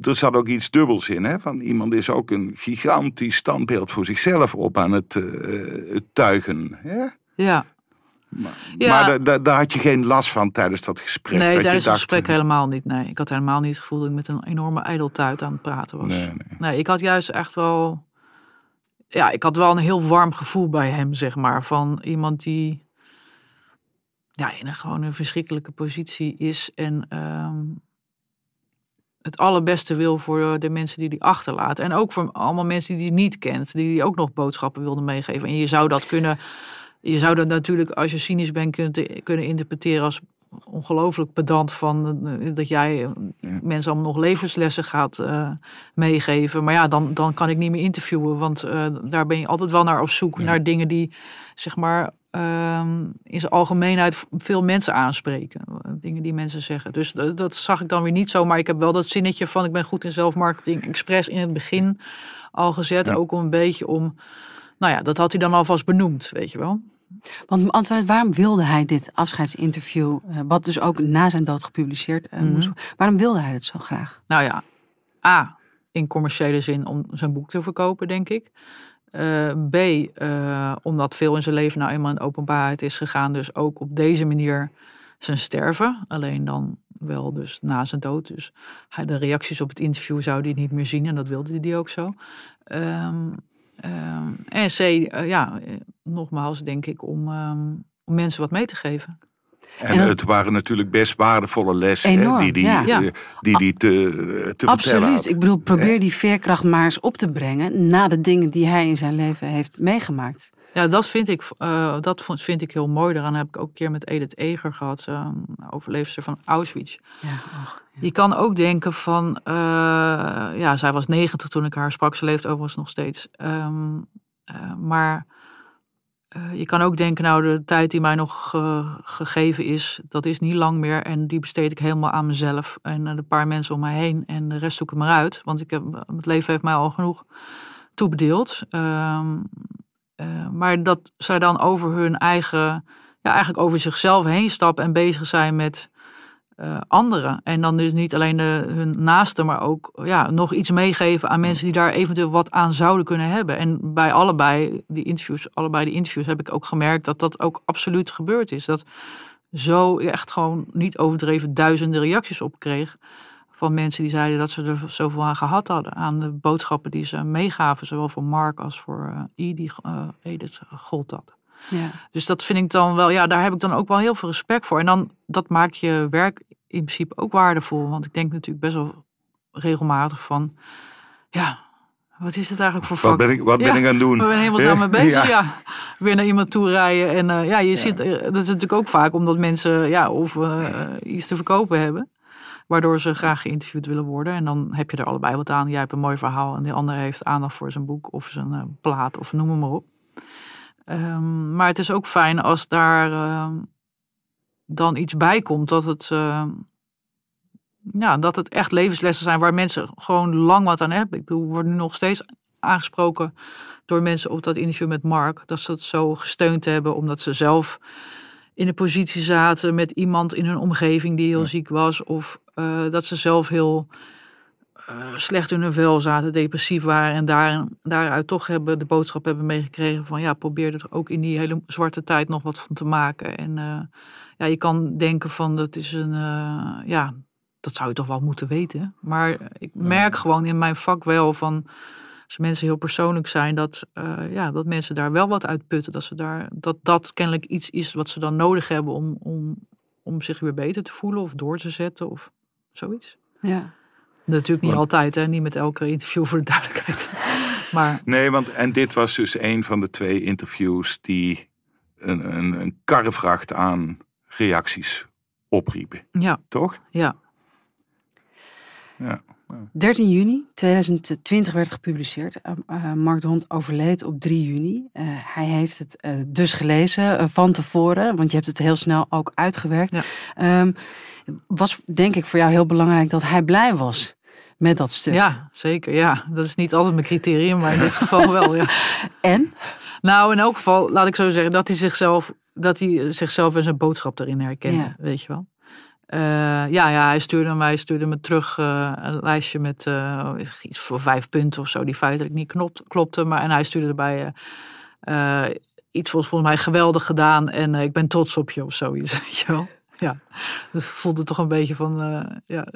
er zat ook iets dubbels in. Hè? Van iemand is ook een gigantisch standbeeld voor zichzelf op aan het, uh, het tuigen. Hè? Ja. Maar, ja. maar daar, daar had je geen last van tijdens dat gesprek? Nee, dat tijdens het gesprek helemaal niet. Nee, ik had helemaal niet het gevoel dat ik met een enorme ijdeltuit aan het praten was. Nee, nee. nee, ik had juist echt wel... Ja, ik had wel een heel warm gevoel bij hem, zeg maar. Van iemand die ja, in een gewoon een verschrikkelijke positie is. En um, het allerbeste wil voor de mensen die die achterlaat. En ook voor allemaal mensen die die niet kent. Die die ook nog boodschappen wilden meegeven. En je zou dat kunnen... Je zou dat natuurlijk, als je cynisch bent, kunnen, kunnen interpreteren als ongelooflijk pedant van dat jij ja. mensen allemaal nog levenslessen gaat uh, meegeven. Maar ja, dan, dan kan ik niet meer interviewen, want uh, daar ben je altijd wel naar op zoek ja. naar dingen die zeg maar um, in zijn algemeenheid veel mensen aanspreken. Dingen die mensen zeggen. Dus dat, dat, zag ik dan weer niet zo. Maar ik heb wel dat zinnetje van ik ben goed in zelfmarketing expres in het begin al gezet. Ja. Ook om een beetje om, nou ja, dat had hij dan alvast benoemd, weet je wel. Want Antoinette, waarom wilde hij dit afscheidsinterview, wat dus ook na zijn dood gepubliceerd mm -hmm. moest, waarom wilde hij het zo graag? Nou ja, A, in commerciële zin om zijn boek te verkopen, denk ik. Uh, B, uh, omdat veel in zijn leven nou eenmaal in openbaarheid is gegaan, dus ook op deze manier zijn sterven. Alleen dan wel dus na zijn dood. Dus hij, de reacties op het interview zou hij niet meer zien en dat wilde hij ook zo. Um, um, en C, uh, ja, nogmaals denk ik om, um, om mensen wat mee te geven. En, en het waren natuurlijk best waardevolle lessen enorm, hè, die die, ja. die, die, die te, te Absoluut. vertellen had. Ik bedoel, probeer die veerkracht maar eens op te brengen na de dingen die hij in zijn leven heeft meegemaakt. Ja, dat vind ik, uh, dat vind ik heel mooi. Daaraan heb ik ook een keer met Edith Eger gehad, uh, overleefster van Auschwitz. Ja, och, ja. Je kan ook denken van, uh, ja, zij was 90 toen ik haar sprak. Ze leeft overigens nog steeds. Um, maar uh, je kan ook denken, nou, de tijd die mij nog ge gegeven is, dat is niet lang meer. En die besteed ik helemaal aan mezelf en een paar mensen om mij heen. En de rest zoek ik maar uit. Want ik heb, het leven heeft mij al genoeg toebedeeld. Um, uh, maar dat zij dan over hun eigen, ja, eigenlijk over zichzelf heen stappen en bezig zijn met eh, anderen. En dan dus niet alleen hun naasten, maar ook ja, nog iets meegeven aan mensen die daar eventueel wat aan zouden kunnen hebben. En bij allebei die interviews, allebei die interviews heb ik ook gemerkt dat dat ook absoluut gebeurd is. Dat zo echt gewoon niet overdreven duizenden reacties op kreeg. Van mensen die zeiden dat ze er zoveel aan gehad hadden. Aan de boodschappen die ze meegaven. Zowel voor Mark als voor uh, I, die uh, Edith gold dat. Ja. Dus dat vind ik dan wel, ja, daar heb ik dan ook wel heel veel respect voor. En dan, dat maakt je werk in principe ook waardevol. Want ik denk natuurlijk best wel regelmatig van, ja, wat is het eigenlijk voor vak? Wat ben ik, wat ben ik aan het doen? We zijn helemaal samen bezig, ja. Weer naar iemand toe rijden. En uh, ja, je ziet, dat is natuurlijk ook vaak omdat mensen, ja, of uh, iets te verkopen hebben. Waardoor ze graag geïnterviewd willen worden. En dan heb je er allebei wat aan. Jij hebt een mooi verhaal en de ander heeft aandacht voor zijn boek of zijn uh, plaat of noem maar op. Um, maar het is ook fijn als daar uh, dan iets bij komt dat het, uh, ja, dat het echt levenslessen zijn waar mensen gewoon lang wat aan hebben. Ik bedoel, we worden nu nog steeds aangesproken door mensen op dat interview met Mark. Dat ze het zo gesteund hebben omdat ze zelf in de positie zaten met iemand in hun omgeving die heel ja. ziek was. Of uh, dat ze zelf heel slecht in hun vel zaten, depressief waren. En daar, daaruit toch hebben de boodschap hebben meegekregen van ja, probeer er ook in die hele zwarte tijd nog wat van te maken. En uh, ja, je kan denken van dat is een, uh, ja, dat zou je toch wel moeten weten. Maar ik merk gewoon in mijn vak wel van als mensen heel persoonlijk zijn, dat, ja, dat mensen daar wel wat uit putten. Dat, ze daar, dat dat kennelijk iets is wat ze dan nodig hebben om, om, om zich weer beter te voelen of door te zetten of zoiets. Ja. Natuurlijk niet want, altijd, hè? niet met elke interview voor de duidelijkheid. maar... Nee, want en dit was dus een van de twee interviews die een, een, een karrevracht aan reacties opriepen. Ja. Toch? Ja. Ja. 13 juni 2020 werd gepubliceerd. Uh, Mark de Hond overleed op 3 juni. Uh, hij heeft het uh, dus gelezen van tevoren, want je hebt het heel snel ook uitgewerkt. Ja. Um, was denk ik voor jou heel belangrijk dat hij blij was met dat stuk. Ja, zeker. Ja, dat is niet altijd mijn criterium, maar in dit geval wel. Ja. En? Nou, in elk geval, laat ik zo zeggen, dat hij zichzelf, dat hij zichzelf en zijn boodschap erin herkende, ja. weet je wel. Uh, ja, ja, hij stuurde mij, stuurde me terug uh, een lijstje met uh, iets voor vijf punten of zo, die feitelijk niet knopt, klopte. Maar, en hij stuurde erbij iets volgens, volgens mij geweldig gedaan en ik ben trots op je of zoiets, weet je wel. Ja, dus voelde toch een beetje van, ja,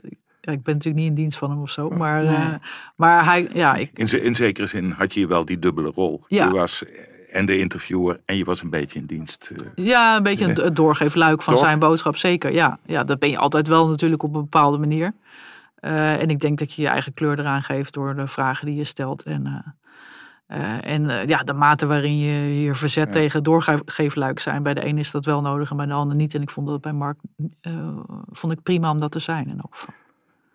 ja, ik ben natuurlijk niet in dienst van hem of zo, maar, nee. maar hij, ja. Ik... In, in zekere zin had je wel die dubbele rol. Ja. Je was en de interviewer en je was een beetje in dienst. Uh, ja, een beetje het doorgeefluik van Toch? zijn boodschap, zeker. Ja, ja, dat ben je altijd wel natuurlijk op een bepaalde manier. Uh, en ik denk dat je je eigen kleur eraan geeft door de vragen die je stelt. En, uh, en ja, de mate waarin je je verzet ja. tegen doorgeefluik zijn. Bij de een is dat wel nodig en bij de ander niet. En ik vond dat bij Mark vond ik prima om dat te zijn in elk geval.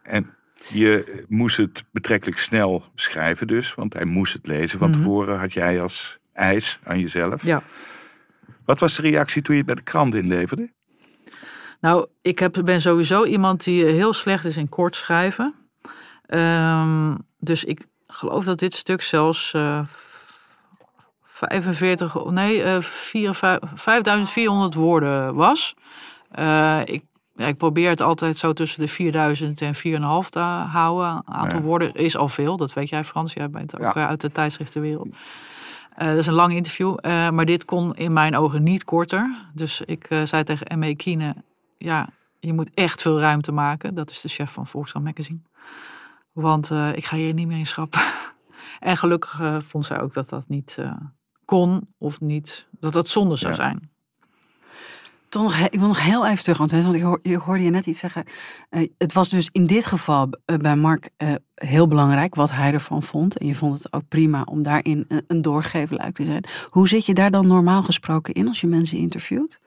En je moest het betrekkelijk snel schrijven dus, want hij moest het lezen. Van Mhm. tevoren had jij als eis aan jezelf. Ja. Wat was de reactie toen je het bij de krant inleverde? Nou, ik heb, ben sowieso iemand die heel slecht is in kort schrijven. Um, dus ik geloof dat dit stuk zelfs uh, 45, nee, uh, 4, 5, 5400 woorden was. Uh, ik, ja, ik probeer het altijd zo tussen de 4000 en 4,5 te houden. Een aantal ja. woorden is al veel, dat weet jij Frans. Jij bent ook ja. uit de tijdschriftenwereld. Uh, dat is een lang interview, uh, maar dit kon in mijn ogen niet korter. Dus ik uh, zei tegen M.E. Kiene, ja, je moet echt veel ruimte maken. Dat is de chef van Volkskrant Magazine. Want uh, ik ga hier niet meer in schrappen. en gelukkig uh, vond zij ook dat dat niet uh, kon of niet, dat dat zonde zou ja. zijn. Toch nog, ik wil nog heel even terug, want ik, hoor, ik hoorde je net iets zeggen. Het was dus in dit geval bij Mark heel belangrijk wat hij ervan vond. En je vond het ook prima om daarin een, een doorgeefluik te zijn. Hoe zit je daar dan normaal gesproken in als je mensen interviewt?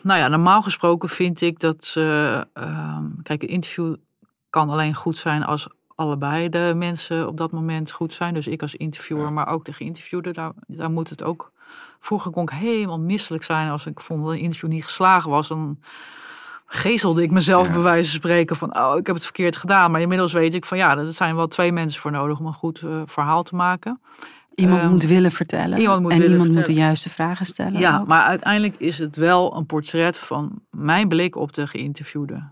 Ehm, nou ja, normaal gesproken vind ik dat. kijk, een interview kan alleen goed zijn als allebei de mensen op dat moment goed zijn. Dus ik als interviewer, ja. maar ook de geïnterviewde. Daar, daar moet het ook. Vroeger kon ik helemaal misselijk zijn als ik vond dat een interview niet geslagen was. Dan gezelde ik mezelf ja. bij wijze van spreken van, oh, ik heb het verkeerd gedaan. Maar inmiddels weet ik van, ja, er zijn wel twee mensen voor nodig om een goed uh, verhaal te maken. Iemand Ehm, moet willen vertellen. iemand moet en willen iemand moet de juiste vragen stellen. Ja, ook. maar uiteindelijk is het wel een portret van mijn blik op de geïnterviewde.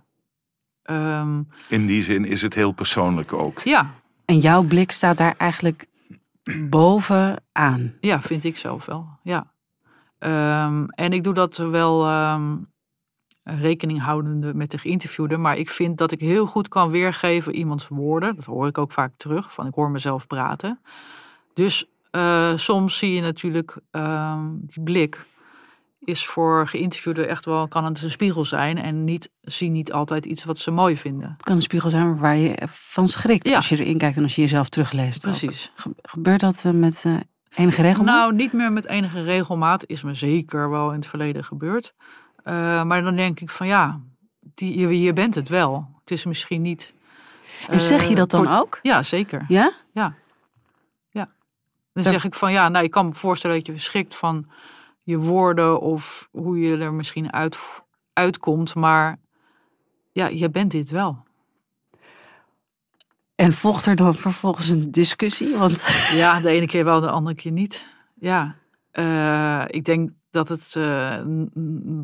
Ehm, In die zin is het heel persoonlijk ook. ja, En jouw blik staat daar eigenlijk bovenaan. ja, vind ik zelf wel. Ja. Ehm, en ik doe dat wel ehm, rekening houdende met de geïnterviewde. Maar ik vind dat ik heel goed kan weergeven iemands woorden. Dat hoor ik ook vaak terug. Van ik hoor mezelf praten. Dus eh, soms zie je natuurlijk ehm, die blik is voor geïnterviewden echt wel kan het een spiegel zijn en niet zie niet altijd iets wat ze mooi vinden. Het kan een spiegel zijn waar je van schrikt Ja. als je erin kijkt en als je jezelf terugleest. Precies. Ge- Gebeurt dat eh, met eh, enige regelmaat? Nou, niet meer met enige regelmaat. Is me zeker wel in het verleden gebeurd. Maar dan denk ik van ja, die, je, je bent het wel. Het is misschien niet. en zeg je dat dan ook? Ja, zeker. Ja? Dan Ja. zeg ik van ja, nou, je kan me voorstellen dat je schrikt van je woorden of hoe je er misschien uit, uitkomt. Maar ja, je bent dit wel. En volgt er dan vervolgens een discussie? Want Ja, de ene keer wel, de andere keer niet. Ja. Eh, ik denk dat het eh,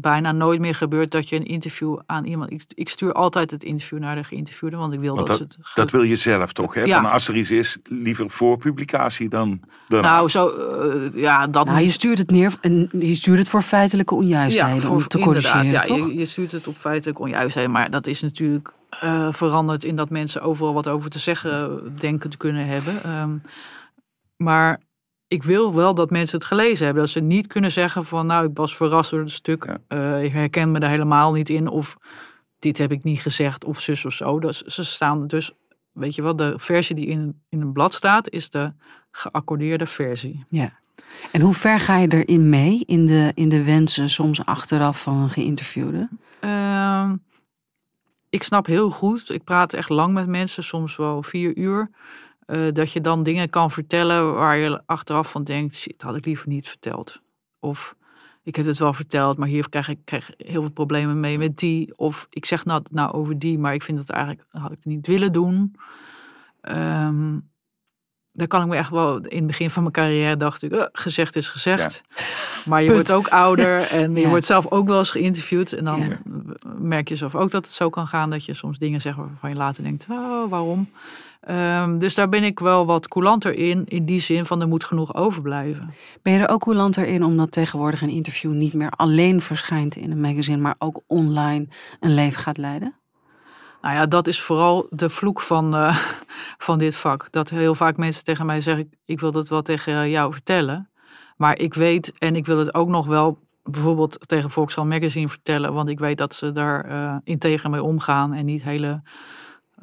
bijna nooit meer gebeurt dat je een interview aan iemand. Ik, ik stuur altijd het interview naar de geïnterviewde, want ik wil Want dat, dat, ze het. dat wil je zelf toch? Hè? Ja. Van als er iets is, liever voor publicatie dan. Nou, zo, eh, ja, dat nou, je stuurt het neer en je stuurt het voor feitelijke onjuistheden om te corrigeren, ja, toch? Je, je stuurt het op feitelijk onjuistheden, maar dat is natuurlijk eh, veranderd in dat mensen overal wat over te zeggen denken te kunnen hebben. Ehm, maar ik wil wel dat mensen het gelezen hebben. Dat ze niet kunnen zeggen van nou, ik was verrast door het stuk. Ja. eh, ik herken me er helemaal niet in. Of dit heb ik niet gezegd. Of zus of zo. Dus ze staan dus, weet je wel, de versie die in, in een blad staat, is de geaccordeerde versie. Ja. En hoe ver ga je erin mee in de, in de wensen soms achteraf van een geïnterviewde? Ehm, ik snap heel goed, ik praat echt lang met mensen, soms wel vier uur. Eh, dat je dan dingen kan vertellen waar je achteraf van denkt: shit, had ik liever niet verteld. Of ik heb het wel verteld, maar hier krijg ik krijg heel veel problemen mee met die. Of ik zeg nou, nou over die, maar ik vind het eigenlijk, had ik het niet willen doen. Ehm, daar kan ik me echt wel, in het begin van mijn carrière dacht ik, gezegd is gezegd. Maar je wordt ook ouder en je Ja. wordt zelf ook wel eens geïnterviewd. En dan Ja. merk je zelf ook dat het zo kan gaan dat je soms dingen zegt waarvan je later denkt, oh, waarom? Ehm, dus daar ben ik wel wat coulanter in, in die zin van er moet genoeg overblijven. Ben je er ook coulanter in omdat tegenwoordig een interview niet meer alleen verschijnt in een magazine, maar ook online een leven gaat leiden? Nou ja, dat is vooral de vloek van, eh, van dit vak. Dat heel vaak mensen tegen mij zeggen: Ik wil dat wel tegen jou vertellen. Maar ik weet, en ik wil het ook nog wel bijvoorbeeld tegen Volkswagen Magazine vertellen. Want ik weet dat ze daar eh integer mee omgaan en niet hele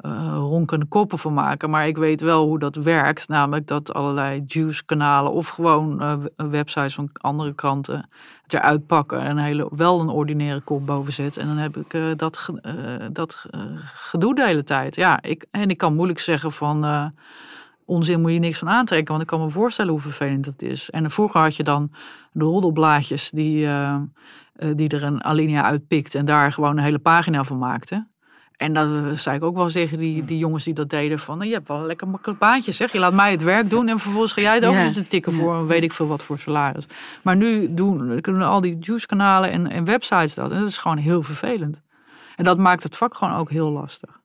eh, ronkende koppen van maken. Maar ik weet wel hoe dat werkt. Namelijk dat allerlei juice-kanalen of gewoon eh, w- websites van andere kranten het eruit pakken en hele, wel een ordinaire kop boven zetten. En dan heb ik eh, dat, eh, dat eh, gedoe de hele tijd. Ja, ik, en ik kan moeilijk zeggen van eh, onzin moet je niks van aantrekken, want ik kan me voorstellen hoe vervelend dat is. En vroeger had je dan de roddelblaadjes die, eh, eh, die er een alinea uitpikt en daar gewoon een hele pagina van maakte. En dat eh, zei ik ook wel eens tegen die, die jongens die dat deden. Van, nou, je hebt wel een lekker makkelijk baantje zeg. Je laat mij het werk doen en vervolgens ga jij het eens te tikken voor een weet ik veel wat voor salaris. Maar nu doen, kunnen al die juice-kanalen en, en websites dat. En dat is gewoon heel vervelend. En dat maakt het vak gewoon ook heel lastig.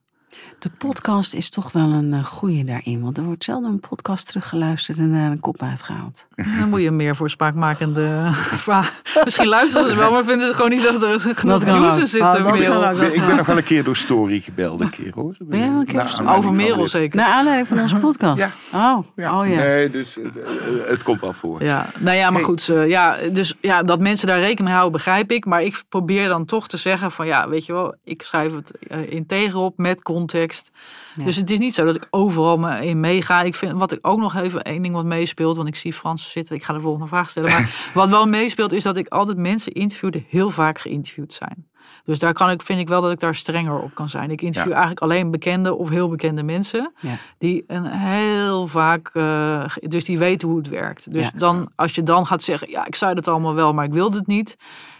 De podcast is toch wel een uh, goeie daarin, want er wordt zelden een podcast teruggeluisterd en daar een kop uitgehaald. Dan moet je meer voor spraakmakende verhalen. Misschien luisteren ze wel, maar vinden ze gewoon niet dat er genoeg kan juice ook. zit. Ah, in dat Merel. kan ook. Ik ben, ik ben nog wel een keer door Story gebeld, een keer hoor. Ben jij wel een keer Over Merel zeker. Naar aanleiding van onze podcast? Ja. Oh, Ja. oh ja. Nee, dus het, eh, het komt wel voor. Ja, nou ja, maar Hey. goed. eh, ja, dus ja, dat mensen daar rekening mee houden, begrijp ik. Maar ik probeer dan toch te zeggen van ja, weet je wel, ik schrijf het eh, integer op met context. Ja. Dus het is niet zo dat ik overal me in meega. Ik vind wat ik ook nog even één ding wat meespeelt, want ik zie Frans zitten. Ik ga de volgende vraag stellen. Maar wat wel meespeelt is dat ik altijd mensen interview die heel vaak geïnterviewd zijn. Dus daar kan ik, vind ik wel dat ik daar strenger op kan zijn. Ik interview Ja. eigenlijk alleen bekende of heel bekende mensen. Ja. Die een heel vaak, eh, dus die weten hoe het werkt. Dus Ja. dan, als je dan gaat zeggen, ja, ik zei het allemaal wel, maar ik wilde het niet.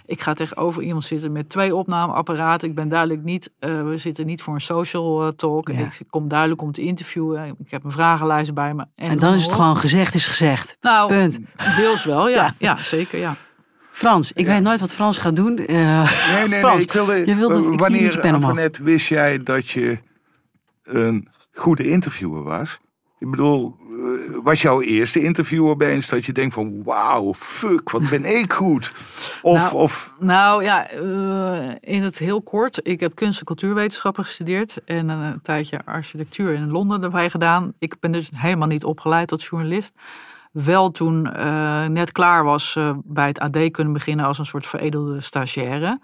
Ik ga tegenover iemand zitten met twee opnameapparaten. Ik ben duidelijk niet, eh, we zitten niet voor een social eh, talk. Ja. Ik kom duidelijk om te interviewen. Ik heb een vragenlijst bij me. En dan is het gewoon gezegd is gezegd. Nou, Punt. deels wel, ja. Ja. Ja, zeker, ja. Frans, ik weet nooit wat Frans gaat doen. Eh, Nee, nee, Frans, nee. Ik wilde, je wilde- ik wanneer, pen. Antoinette, wist jij dat je een goede interviewer was? Ik bedoel, eh, was jouw eerste interview opeens dat je denkt van... Wauw, fuck, wat ben ik goed? Of, Nou, of Nou ja, eh, in het heel kort. Ik heb kunst- en cultuurwetenschappen gestudeerd. En een tijdje architectuur in Londen erbij gedaan. Ik ben dus helemaal niet opgeleid tot journalist. Wel toen eh, net klaar was eh, bij het AD kunnen beginnen als een soort veredelde stagiaire.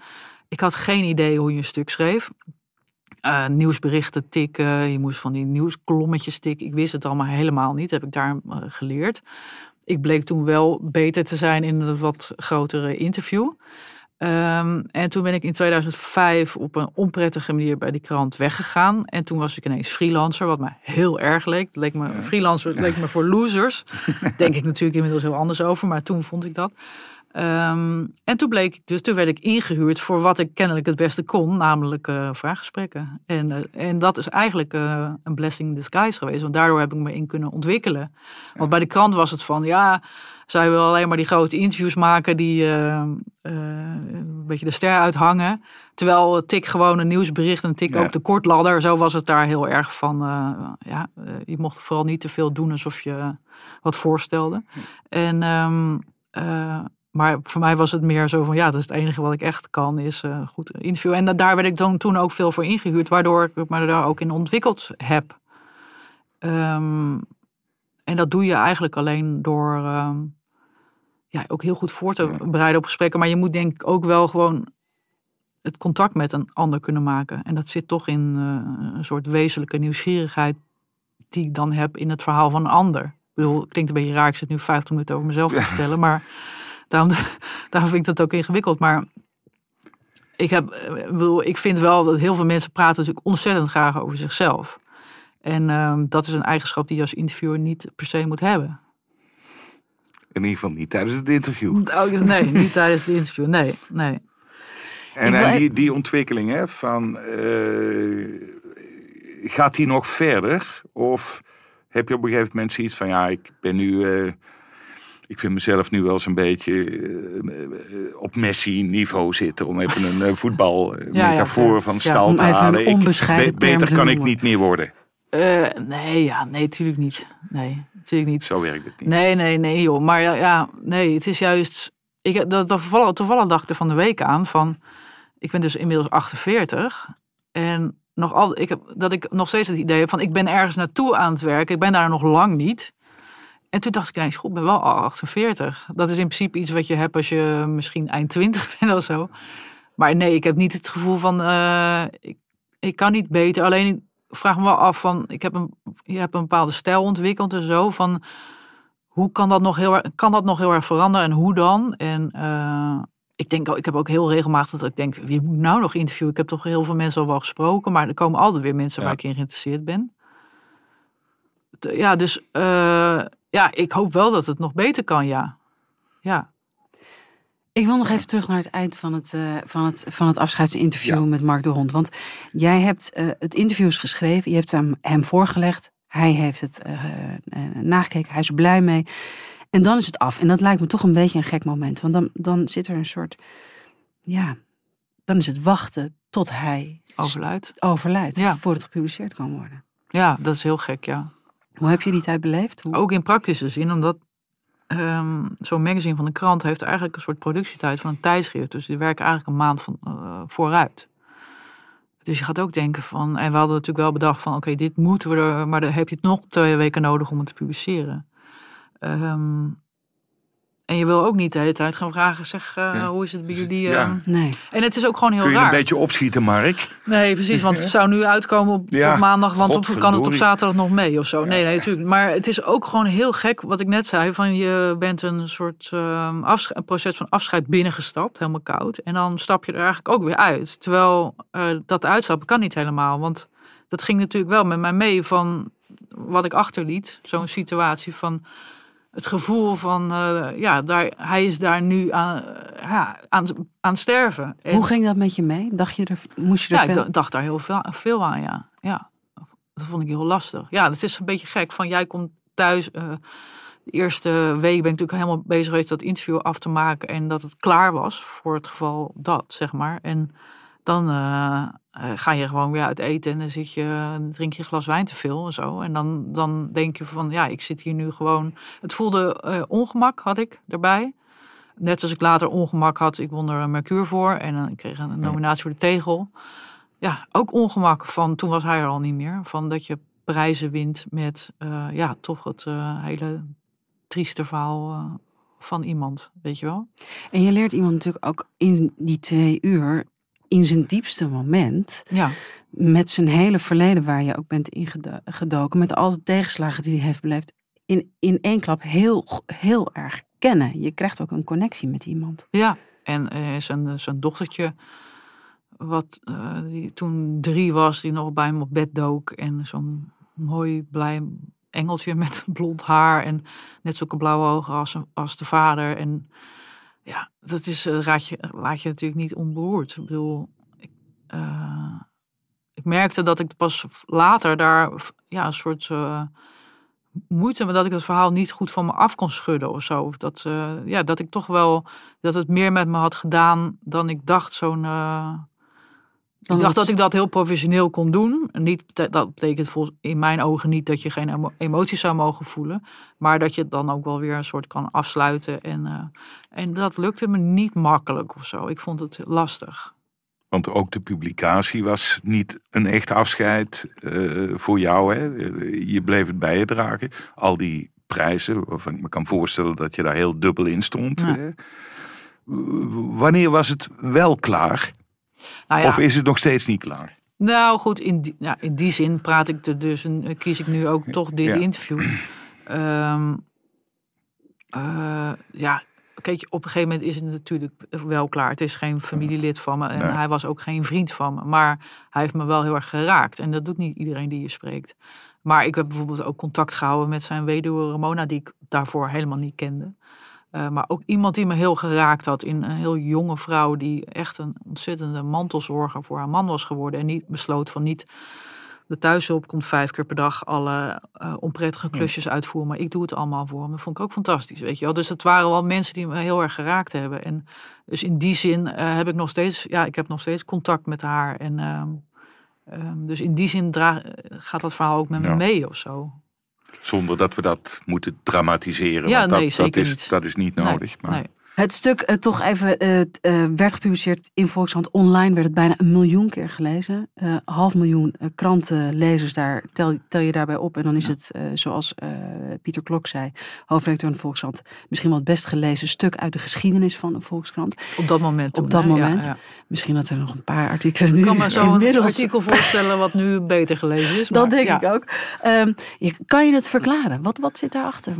Ik had geen idee hoe je een stuk schreef. Eh, nieuwsberichten tikken, je moest van die nieuwskolommetjes tikken. Ik wist het allemaal helemaal niet, heb ik daar eh, geleerd. Ik bleek toen wel beter te zijn in een wat grotere interview. Ehm, en toen ben ik in 2005 op een onprettige manier bij die krant weggegaan. En toen was ik ineens freelancer, wat me heel erg leek. Het leek me, freelancer leek me voor losers. Denk ik natuurlijk inmiddels heel anders over, maar toen vond ik dat. Ehm, en toen bleek dus, toen werd ik ingehuurd voor wat ik kennelijk het beste kon, namelijk eh, vraaggesprekken. En, eh, en dat is eigenlijk eh, een blessing in disguise geweest, want daardoor heb ik me in kunnen ontwikkelen. Want bij de krant was het van, ja, zij wil alleen maar die grote interviews maken die een beetje de ster uithangen. Terwijl tik gewoon een nieuwsbericht en tik Ja. ook de kortladder. Zo was het daar heel erg van, ja, je mocht vooral niet te veel doen alsof je wat voorstelde. En, ehm, eh, maar voor mij was het meer zo van, ja, dat is het enige wat ik echt kan, is eh, goed interviewen. En da- daar werd ik dan toen ook veel voor ingehuurd, waardoor ik me daar ook in ontwikkeld heb. Ehm, en dat doe je eigenlijk alleen door ehm, ja, ook heel goed voor te bereiden op gesprekken. Maar je moet denk ik ook wel gewoon het contact met een ander kunnen maken. En dat zit toch in eh, een soort wezenlijke nieuwsgierigheid die ik dan heb in het verhaal van een ander. Ik bedoel, het klinkt een beetje raar, ik zit nu 50 minuten over mezelf te vertellen, maar daarom, daarom vind ik dat ook ingewikkeld. Maar ik, heb, eh, ik vind wel dat heel veel mensen praten natuurlijk ontzettend graag over zichzelf. En ehm, dat is een eigenschap die je als interviewer niet per se moet hebben. in ieder geval niet tijdens het interview. Oh, nee, niet tijdens het interview. Nee, nee. En, Ik wil en e- die, die ontwikkeling, hè, van, eh, gaat die nog verder? Of heb je op een gegeven moment zoiets van, ja, ik ben nu, eh, ik vind mezelf nu wel eens een beetje eh, eh, op Messi-niveau zitten, om even een uh, voetbalmetafoor ja, van stal te halen. Ik- beter te kan ik niet meer worden. Eh, nee, ja, nee, natuurlijk niet. Nee, natuurlijk niet. Zo werkt het niet. Nee, nee, nee, joh. Maar ja, ja nee, het is juist. Ik, heb- dat, dat toevallig, toevallig dacht er van de week aan van. Ik ben dus inmiddels 48. En nog al, ik heb, dat ik nog steeds het idee heb van. Ik ben ergens naartoe aan het werken. Ik ben daar nog lang niet. En toen dacht ik ineens, goed, ik ben wel al 48. Dat is in principe iets wat je hebt als je misschien eind 20 bent of zo. Maar nee, ik heb niet het gevoel van. eh, ik, ik kan niet beter. Alleen ik vraag me wel af van. Ik heb een, je hebt een bepaalde stijl ontwikkeld en zo. Van hoe kan dat nog heel erg, kan dat nog heel erg veranderen en hoe dan? En eh, ik denk ook, ik heb ook heel regelmatig dat ik denk, wie moet nou nog interviewen? Ik heb toch heel veel mensen al wel gesproken, maar er komen altijd weer mensen Ja. waar ik in geïnteresseerd ben. Ja, dus eh, ja, ik hoop wel dat het nog beter kan, ja. Ja, Ik wil nog even terug naar het eind van het, eh, van het, van het afscheidsinterview Ja. met Mark de Hond. Want jij hebt eh, het interview is geschreven, je hebt hem, hem voorgelegd. Hij heeft het eh, nagekeken, hij is er blij mee. En dan is het af. En dat lijkt me toch een beetje een gek moment. Want dan, dan zit er een soort, ja, dan is het wachten tot hij overluid. overlijdt. Ja. Voordat het gepubliceerd kan worden. Ja, dat is heel gek, ja. Hoe heb je die tijd beleefd? Ook in praktische zin, omdat ehm, zo'n magazine van de krant heeft eigenlijk een soort productietijd van een tijdschrift. Dus die werken eigenlijk een maand van, eh, vooruit. Dus je gaat ook denken van, en we hadden natuurlijk wel bedacht van, oké, dit moeten we er, maar dan heb je het nog twee weken nodig om het te publiceren. Ehm, en je wil ook niet de hele tijd gaan vragen, zeg, eh, Ja. hoe is het bij jullie? Ja. eh? Nee. En het is ook gewoon heel Kun je raar. een beetje opschieten, Mark? Nee, precies, want het zou nu uitkomen op, Ja, op maandag, want op, kan het op zaterdag nog mee of zo. Nee, nee, natuurlijk. Maar het is ook gewoon heel gek, wat ik net zei, van je bent een soort ehm, een proces van afscheid binnengestapt, helemaal koud. En dan stap je er eigenlijk ook weer uit. Terwijl eh, dat uitstappen kan niet helemaal, want dat ging natuurlijk wel met mij mee van wat ik achterliet. Zo'n situatie van het gevoel van, eh, ja, daar, hij is daar nu aan, ja, aan, aan sterven. En- Hoe ging dat met je mee? Dacht je er, moest je er ja, ik veel... d- dacht daar heel veel, veel aan, ja. ja. Dat vond ik heel lastig. Ja, het is een beetje gek. Van jij komt thuis. eh, de eerste week ben ik natuurlijk helemaal bezig geweest dat interview af te maken. En dat het klaar was voor het geval dat, zeg maar. En dan eh, eh, ga je gewoon weer uit eten en dan zit je, drink je een glas wijn te veel en zo. En dan, dan denk je van, ja, ik zit hier nu gewoon. Het voelde eh, ongemak, had ik erbij. Net als ik later ongemak had, ik won er een Mercure voor en dan ik kreeg een nominatie voor de tegel. Ja, ook ongemak van toen was hij er al niet meer. Van dat je prijzen wint met eh, ja, toch het hele trieste verhaal van iemand, weet je wel. En je leert iemand natuurlijk ook in die twee uur, in zijn diepste moment, Ja, met zijn hele verleden waar je ook bent ingedoken, met al de tegenslagen die hij heeft beleefd, in, in één klap heel, heel erg kennen. Je krijgt ook een connectie met iemand. ja. En eh, zijn, zijn dochtertje, wat eh, die toen drie was, die nog bij hem op bed dook. En zo'n mooi blij engeltje met blond haar en net zulke blauwe ogen als, als de vader. En ja, dat is, eh, raad je, laat je natuurlijk niet onberoerd. Ik bedoel, ik, eh, ik merkte dat ik pas later daar ja, een soort eh, moeite, maar dat ik het verhaal niet goed van me af kon schudden of zo. Of dat, ja, dat ik toch wel, dat het meer met me had gedaan dan ik dacht. Zo'n. Dan ik dacht dat ik dat heel professioneel kon doen. En niet, dat betekent volgens, in mijn ogen niet dat je geen emo- emoties zou mogen voelen. Maar dat je het dan ook wel weer een soort kan afsluiten. En, eh, en dat lukte me niet makkelijk of zo. Ik vond het lastig. Want ook de publicatie was niet een echt afscheid eh, voor jou. Hè? Je bleef het bij je dragen. Al die prijzen, waarvan ik me kan voorstellen dat je daar heel dubbel in stond. Ja. hè. Wanneer was het wel klaar? Nou ja, Of is het nog steeds niet klaar? Nou goed, in die, in die zin praat ik er dus en eh, kies ik nu ook toch dit Ja. interview. Ehm, eh, ja, kijk, op een gegeven moment is het natuurlijk wel klaar. Het is geen familielid van me en Nee. hij was ook geen vriend van me. Maar hij heeft me wel heel erg geraakt. En dat doet niet iedereen die je spreekt. Maar ik heb bijvoorbeeld ook contact gehouden met zijn weduwe Ramona, die ik daarvoor helemaal niet kende. Eh, maar ook iemand die me heel geraakt had in een heel jonge vrouw die echt een ontzettende mantelzorger voor haar man was geworden. En niet besloot van niet de thuishulp komt vijf keer per dag alle eh, onprettige klusjes uitvoeren. Maar ik doe het allemaal voor hem. Dat vond ik ook fantastisch, weet je wel. Dus het waren wel mensen die me heel erg geraakt hebben. En dus in die zin eh, heb ik nog steeds, ja, ik heb nog steeds contact met haar. En ehm, ehm, dus in die zin gaat dat verhaal ook met me Ja. mee of zo. Zonder dat we dat moeten dramatiseren. Ja, want dat, nee, zeker dat is, niet. Dat is niet Nee, nodig. maar nee. Het stuk, eh, toch even, eh, eh, werd gepubliceerd in Volkskrant online, werd het bijna een miljoen keer gelezen. Eh, half miljoen krantenlezers daar, tel, tel je daarbij op. En dan is het, zoals Pieter Klok zei, hoofdredacteur van Volkskrant, misschien wel het best gelezen stuk uit de geschiedenis van de Volkskrant. Op dat moment. Op dat hè? Moment. ja. Misschien dat er nog een paar artikelen nu Ik kan me zo'n inmiddels... artikel voorstellen wat nu beter gelezen is. Dat maar denk ja. ik ook. Ehm, je, kan je het verklaren? Wat, wat zit daarachter?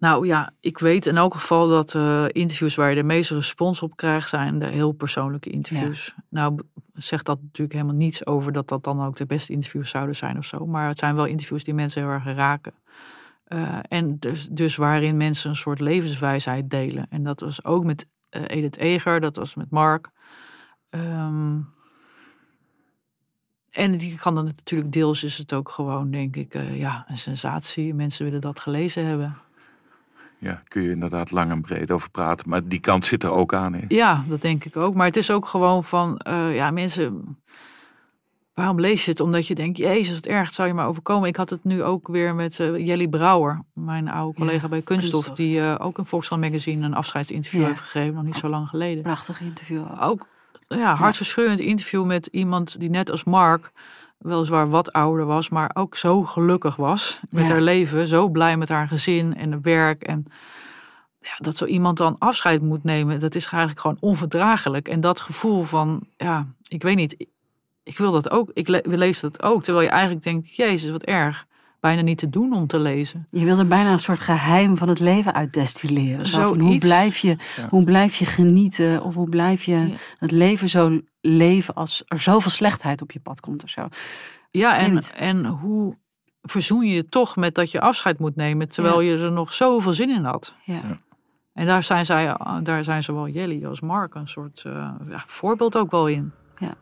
Nou ja, ik weet in elk geval dat eh, interviews waar je de meeste respons op krijgt, zijn de heel persoonlijke interviews. Nou zegt dat natuurlijk helemaal niets over dat dat dan ook de beste interviews zouden zijn of zo. Maar het zijn wel interviews die mensen heel erg raken. Eh, en dus, dus waarin mensen een soort levenswijsheid delen. En dat was ook met eh, Edith Eger, dat was met Mark. Ehm, en die kan dan natuurlijk deels is het ook gewoon, denk ik, ja, een sensatie. Mensen willen dat gelezen hebben. Ja, kun je inderdaad lang en breed over praten. Maar die kant zit er ook aan. Hè? Ja, dat denk ik ook. Maar het is ook gewoon van, eh, ja, mensen. Waarom lees je het? Omdat je denkt, jezus, wat erg, het zou je maar overkomen. Ik had het nu ook weer met eh, Jelly Brouwer, mijn oude collega Ja, bij Kunststof, Kunststof. die eh, ook een Volkskrant magazine een afscheidsinterview Ja. heeft gegeven, nog niet zo lang geleden. Prachtig interview. ook. Ook ja, hartverscheurend interview met iemand die net als Mark weliswaar wat ouder was, maar ook zo gelukkig was met Ja. haar leven. Zo blij met haar gezin en het werk. En ja, dat zo iemand dan afscheid moet nemen, dat is eigenlijk gewoon onverdraaglijk. En dat gevoel van, ja, ik weet niet, ik wil dat ook. Ik le- lees dat ook, terwijl je eigenlijk denkt, jezus, wat erg. Bijna niet te doen om te lezen. Je wilde bijna een soort geheim van het leven uitdestilleren. Zo van, hoe, blijf je, Ja. hoe blijf je genieten of hoe blijf je Ja. het leven zo leven als er zoveel slechtheid op je pad komt of zo. Ja, en, Niet. en hoe verzoen je je toch met dat je afscheid moet nemen, terwijl je er nog zoveel zin in had. Ja. En daar zijn, zij, daar zijn zowel Jelly als Mark een soort eh, ja, voorbeeld ook wel in. Ja.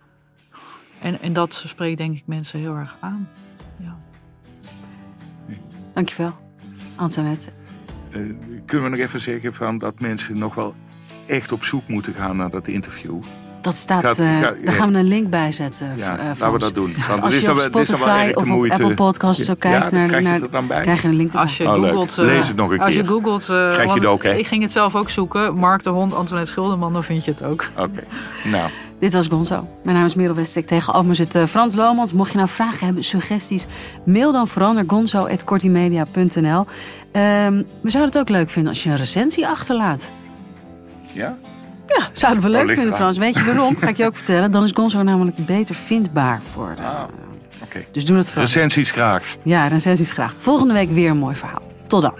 En, en dat spreekt denk ik mensen heel erg aan. Ja. Dankjewel, Antoinette. Eh, kunnen we nog even zeggen van dat mensen nog wel echt op zoek moeten gaan naar dat interview? Dat staat, Gaat- eh, gaat- daar gaan we een link bij zetten. Ja, eh, laten we dat doen. Want Als is je op is wel Spotify of op. Apple Podcasts zo Ja, kijkt dan naar, krijg je naar het dan bij. krijg je een link. Als je Oh, googelt, eh, Lees het nog een als je keer. googelt, eh, Krijg je het ook, hè? ik ging het zelf ook zoeken. Mark de Hond, Antoinette Schilderman, dan vind je het ook. Oké, nou. Dit was Gonzo. Mijn naam is Merel Westek. Tegenover me zit eh, Frans Lomans. Mocht je nou vragen hebben, suggesties, mail dan vooral naar gonzo.kortimedia.nl. Ehm, we zouden het ook leuk vinden als je een recensie achterlaat. Ja? Ja, zouden we leuk Oh, vinden. Frans. Weet je waarom? Ga ik je ook vertellen. Dan is Gonzo namelijk beter vindbaar voor. de- Ah, oké. Dus doe het vooral. Recensies graag. Ja, recensies graag. Volgende week weer een mooi verhaal. Tot dan.